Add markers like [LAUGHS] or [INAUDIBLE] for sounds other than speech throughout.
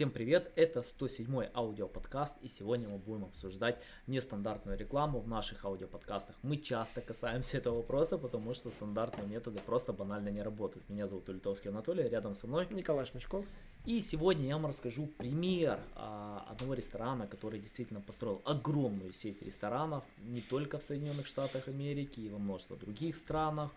Всем привет, это 107-й аудиоподкаст, и сегодня мы будем обсуждать нестандартную рекламу в наших аудиоподкастах. Мы часто касаемся этого вопроса, потому что стандартные методы просто банально не работают. Меня зовут Улитовский Анатолий, рядом со мной Николай Шмачков. И сегодня я вам расскажу пример а, одного ресторана, который действительно построил огромную сеть ресторанов не только в Соединенных Штатах Америки и во множество других странах.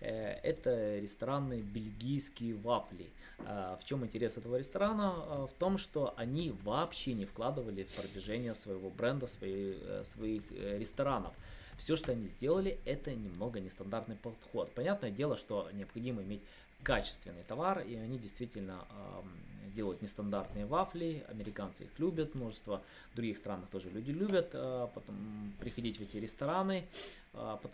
Э, это ресторанные бельгийские вафли. А, в чем интерес этого ресторана? А, в том, что они вообще не вкладывали в продвижение своего бренда, своих, э, своих э, ресторанов. Все, что они сделали, это немного нестандартный подход. Понятное дело, что необходимо иметь качественный товар, и они действительно э, делают нестандартные вафли, американцы их любят, множество других стран тоже люди любят э, потом приходить в эти рестораны,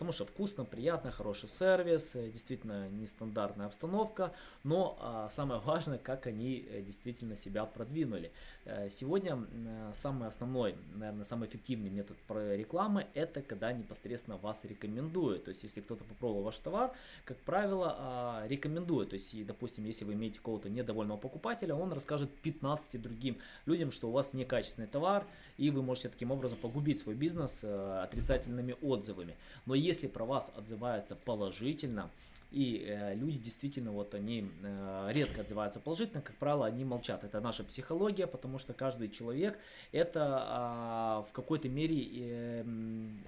потому что вкусно, приятно, хороший сервис, э, действительно нестандартная обстановка, но э, самое важное, как они э, действительно себя продвинули. Э, сегодня самый основной, наверное, самый эффективный метод рекламы, это когда непосредственно вас рекомендуют, то есть если кто-то попробовал ваш товар, как правило, э, рекомендуют. То есть, и, допустим, если вы имеете какого-то недовольного покупателя, он расскажет 15 другим людям, что у вас некачественный товар, и вы можете таким образом погубить свой бизнес отрицательными отзывами. Но если про вас отзываются положительно, и э, люди действительно вот они э, редко отзываются положительно, как правило, они молчат. Это наша психология, потому что каждый человек это э, в какой-то мере э,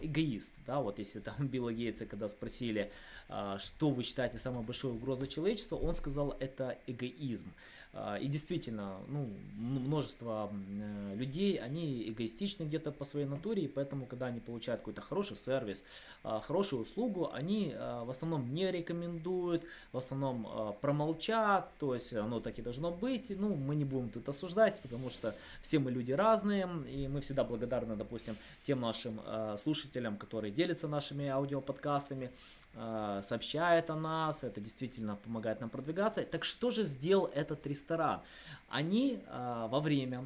эгоист. Да? Вот если там [LAUGHS] Билла Гейтса, когда спросили, э, что вы считаете самой большой угрозой человечества, он сказал, это эгоизм. Э, и действительно, ну, множество э, людей, они эгоистичны где-то по своей натуре, и поэтому, когда они получают какой-то хороший сервис, хорошую услугу, они э, в основном не рекомендуют в основном э, промолчат, то есть оно так и должно быть. Ну, мы не будем тут осуждать, потому что все мы люди разные, и мы всегда благодарны, допустим, тем нашим слушателям, которые делятся нашими аудиоподкастами, сообщают о нас, это действительно помогает нам продвигаться. Так что же сделал этот ресторан? Они во время,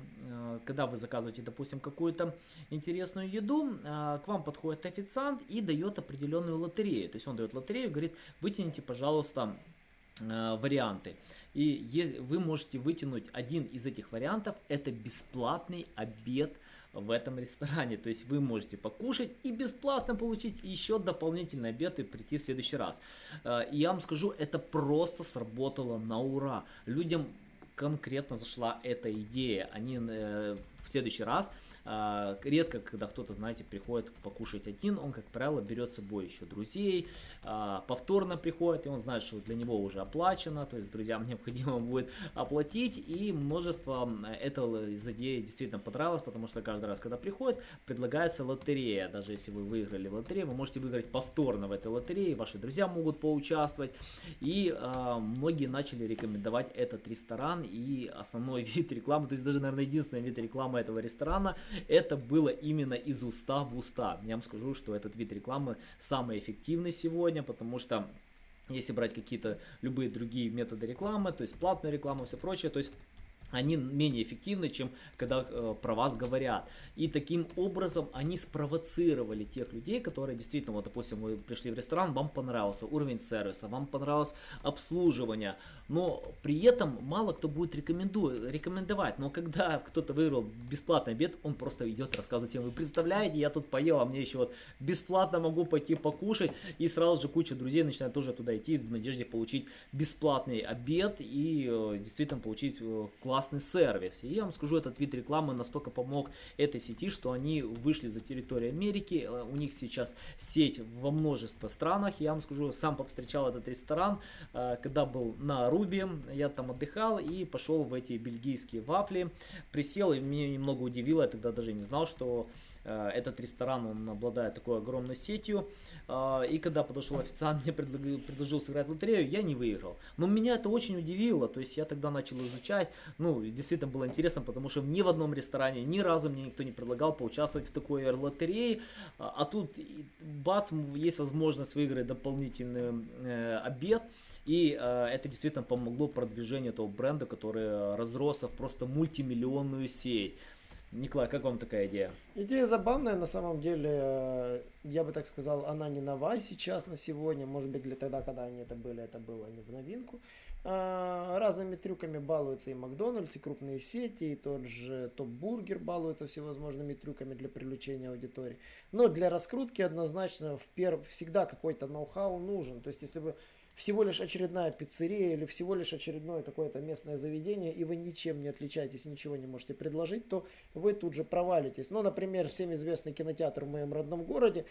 когда вы заказываете, допустим, какую-то интересную еду, к вам подходит официант и дает определенную лотерею. То есть он дает лотерею, говорит, вытяните пожалуйста, э, варианты. И вы можете вытянуть один из этих вариантов, это бесплатный обед в этом ресторане. То есть вы можете покушать и бесплатно получить еще дополнительный обед и прийти в следующий раз. Э, и я вам скажу, это просто сработало на ура. Людям конкретно зашла эта идея. Они э, в следующий раз редко, когда кто-то, знаете, приходит покушать один, он, как правило, берет с собой еще друзей, а, повторно приходит, и он знает, что для него уже оплачено, то есть друзьям [LAUGHS] необходимо будет оплатить, и множество этого из идеи действительно понравилось, потому что каждый раз, когда приходит, предлагается лотерея, даже если вы выиграли в лотерею, вы можете выиграть повторно в этой лотерее, ваши друзья могут поучаствовать, и э, многие начали рекомендовать этот ресторан, и основной [LAUGHS] вид рекламы, то есть даже, наверное, единственный вид рекламы этого ресторана, это было именно из уста в уста. Я вам скажу, что этот вид рекламы самый эффективный сегодня, потому что если брать какие-то любые другие методы рекламы, то есть платная реклама, все прочее, то есть они менее эффективны, чем когда э, про вас говорят. И таким образом они спровоцировали тех людей, которые действительно, вот, допустим, вы пришли в ресторан, вам понравился уровень сервиса, вам понравилось обслуживание, но при этом мало кто будет рекомендует, рекомендовать. Но когда кто-то выиграл бесплатный обед, он просто идет рассказывать всем, вы представляете, я тут поел, а мне еще вот бесплатно могу пойти покушать, и сразу же куча друзей начинает тоже туда идти в надежде получить бесплатный обед и э, действительно получить э, класс классный сервис. И я вам скажу, этот вид рекламы настолько помог этой сети, что они вышли за территорию Америки. Э, у них сейчас сеть во множество странах. Я вам скажу, сам повстречал этот ресторан, э, когда был на Руби. Я там отдыхал и пошел в эти бельгийские вафли. Присел, и меня немного удивило, я тогда даже не знал, что Э, этот ресторан, он обладает такой огромной сетью. И когда подошел официант, [LAUGHS] мне предложил, сыграть лотерею, я не выиграл. Но меня это очень удивило. То есть я тогда начал изучать. Ну, действительно было интересно, потому что ни в одном ресторане ни разу мне никто не предлагал поучаствовать в такой лотерее. А, а тут бац, есть возможность выиграть дополнительный э, обед. И э, это действительно помогло продвижению этого бренда, который разросся в просто мультимиллионную сеть. Николай, как вам такая идея? Идея забавная, на самом деле, я бы так сказал, она не нова сейчас, на сегодня, может быть, для тогда, когда они это были, это было не в новинку. Разными трюками балуются и Макдональдс, и крупные сети, и тот же Топ-Бургер балуется всевозможными трюками для привлечения аудитории. Но для раскрутки однозначно в перв... всегда какой-то ноу-хау нужен. То есть, если вы всего лишь очередная пиццерия или всего лишь очередное какое-то местное заведение, и вы ничем не отличаетесь, ничего не можете предложить, то вы тут же провалитесь. Ну, например, всем известный кинотеатр в моем родном городе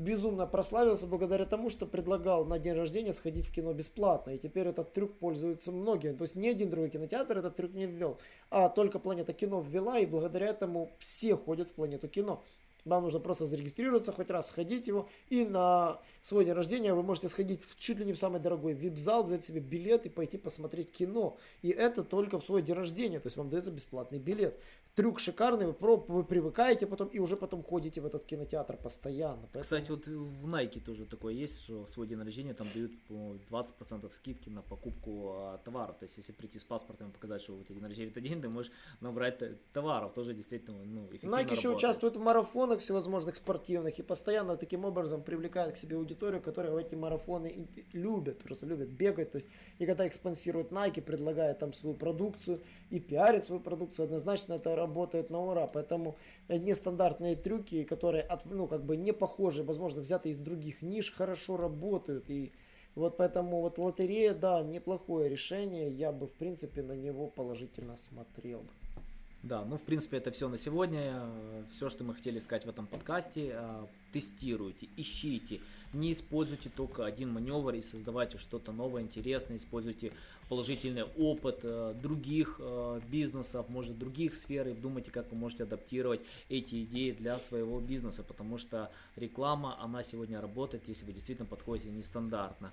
безумно прославился благодаря тому, что предлагал на день рождения сходить в кино бесплатно. И теперь этот трюк пользуются многие. То есть ни один другой кинотеатр этот трюк не ввел, а только Планета Кино ввела, и благодаря этому все ходят в Планету Кино. Вам нужно просто зарегистрироваться, хоть раз сходить его, и на свой день рождения вы можете сходить в чуть ли не в самый дорогой вип-зал, взять себе билет и пойти посмотреть кино. И это только в свой день рождения, то есть вам дается бесплатный билет. Трюк шикарный, вы, про, вы привыкаете потом и уже потом ходите в этот кинотеатр постоянно. Поэтому... Кстати, вот в Nike тоже такое есть, что в свой день рождения там дают 20% скидки на покупку а, товаров. То есть, если прийти с паспортом и показать, что у тебя день рождения в этот день, ты можешь набрать товаров. Тоже действительно ну, эффективно Nike еще участвует в марафонах всевозможных спортивных и постоянно таким образом привлекает к себе аудиторию, которая в эти марафоны любят, просто любят бегать. То есть, и когда их спонсирует Nike, предлагает там свою продукцию и пиарит свою продукцию, однозначно это работает на ура. Поэтому нестандартные трюки, которые от, ну, как бы не похожи, возможно, взяты из других ниш, хорошо работают. И вот поэтому вот лотерея, да, неплохое решение. Я бы, в принципе, на него положительно смотрел бы. Да, ну в принципе это все на сегодня. Все, что мы хотели сказать в этом подкасте. А, тестируйте, ищите, не используйте только один маневр и создавайте что-то новое, интересное, используйте положительный опыт э, других э, бизнесов, может других сфер и думайте, как вы можете адаптировать эти идеи для своего бизнеса, потому что реклама, она сегодня работает, если вы действительно подходите нестандартно.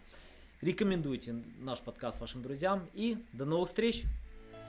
Рекомендуйте наш подкаст вашим друзьям и до новых встреч!